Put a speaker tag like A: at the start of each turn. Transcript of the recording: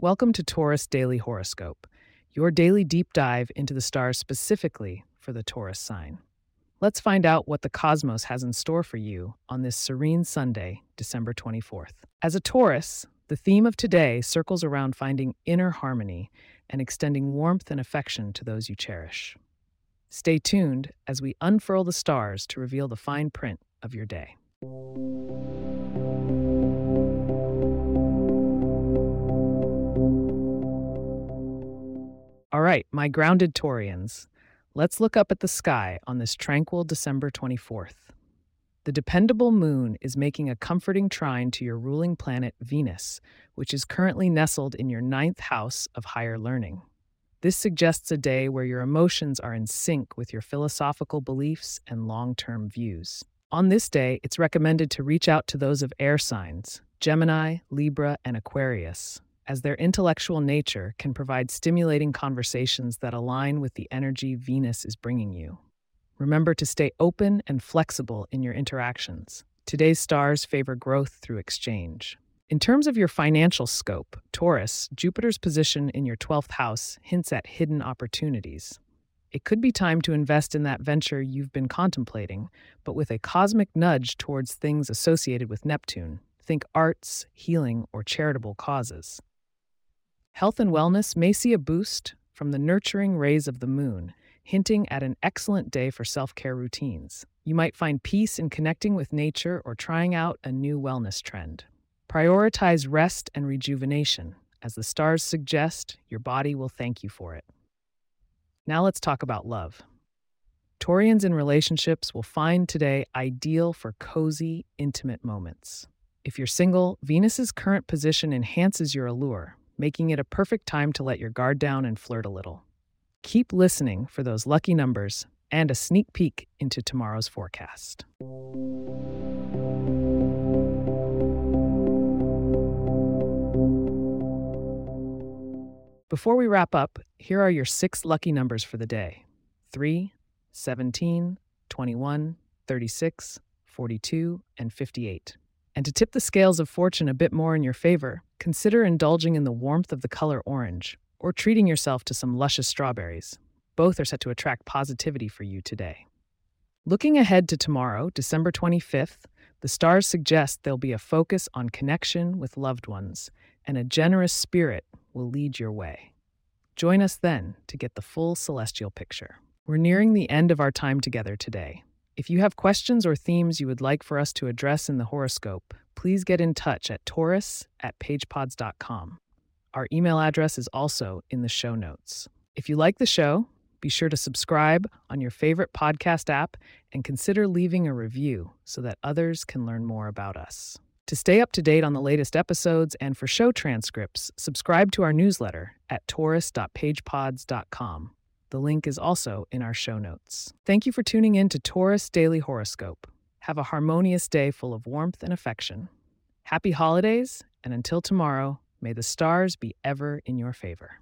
A: Welcome to Taurus Daily Horoscope, your daily deep dive into the stars specifically for the Taurus sign. Let's find out what the cosmos has in store for you on this serene Sunday, December 24th. As a Taurus, the theme of today circles around finding inner harmony and extending warmth and affection to those you cherish. Stay tuned as we unfurl the stars to reveal the fine print of your day. All right, my grounded Taurians, let's look up at the sky on this tranquil December 24th. The dependable moon is making a comforting trine to your ruling planet Venus, which is currently nestled in your ninth house of higher learning. This suggests a day where your emotions are in sync with your philosophical beliefs and long term views. On this day, it's recommended to reach out to those of air signs Gemini, Libra, and Aquarius as their intellectual nature can provide stimulating conversations that align with the energy Venus is bringing you. Remember to stay open and flexible in your interactions. Today's stars favor growth through exchange. In terms of your financial scope, Taurus, Jupiter's position in your 12th house hints at hidden opportunities. It could be time to invest in that venture you've been contemplating, but with a cosmic nudge towards things associated with Neptune. Think arts, healing, or charitable causes. Health and wellness may see a boost from the nurturing rays of the moon, hinting at an excellent day for self care routines. You might find peace in connecting with nature or trying out a new wellness trend. Prioritize rest and rejuvenation. As the stars suggest, your body will thank you for it. Now let's talk about love. Taurians in relationships will find today ideal for cozy, intimate moments. If you're single, Venus's current position enhances your allure, making it a perfect time to let your guard down and flirt a little. Keep listening for those lucky numbers and a sneak peek into tomorrow's forecast. Before we wrap up, here are your six lucky numbers for the day 3, 17, 21, 36, 42, and 58. And to tip the scales of fortune a bit more in your favor, consider indulging in the warmth of the color orange or treating yourself to some luscious strawberries. Both are set to attract positivity for you today. Looking ahead to tomorrow, December 25th, the stars suggest there'll be a focus on connection with loved ones, and a generous spirit will lead your way. Join us then to get the full celestial picture. We're nearing the end of our time together today. If you have questions or themes you would like for us to address in the horoscope, please get in touch at taurus at pagepods.com. Our email address is also in the show notes. If you like the show, be sure to subscribe on your favorite podcast app and consider leaving a review so that others can learn more about us. To stay up to date on the latest episodes and for show transcripts, subscribe to our newsletter at taurus.pagepods.com. The link is also in our show notes. Thank you for tuning in to Taurus Daily Horoscope. Have a harmonious day full of warmth and affection. Happy holidays, and until tomorrow, may the stars be ever in your favor.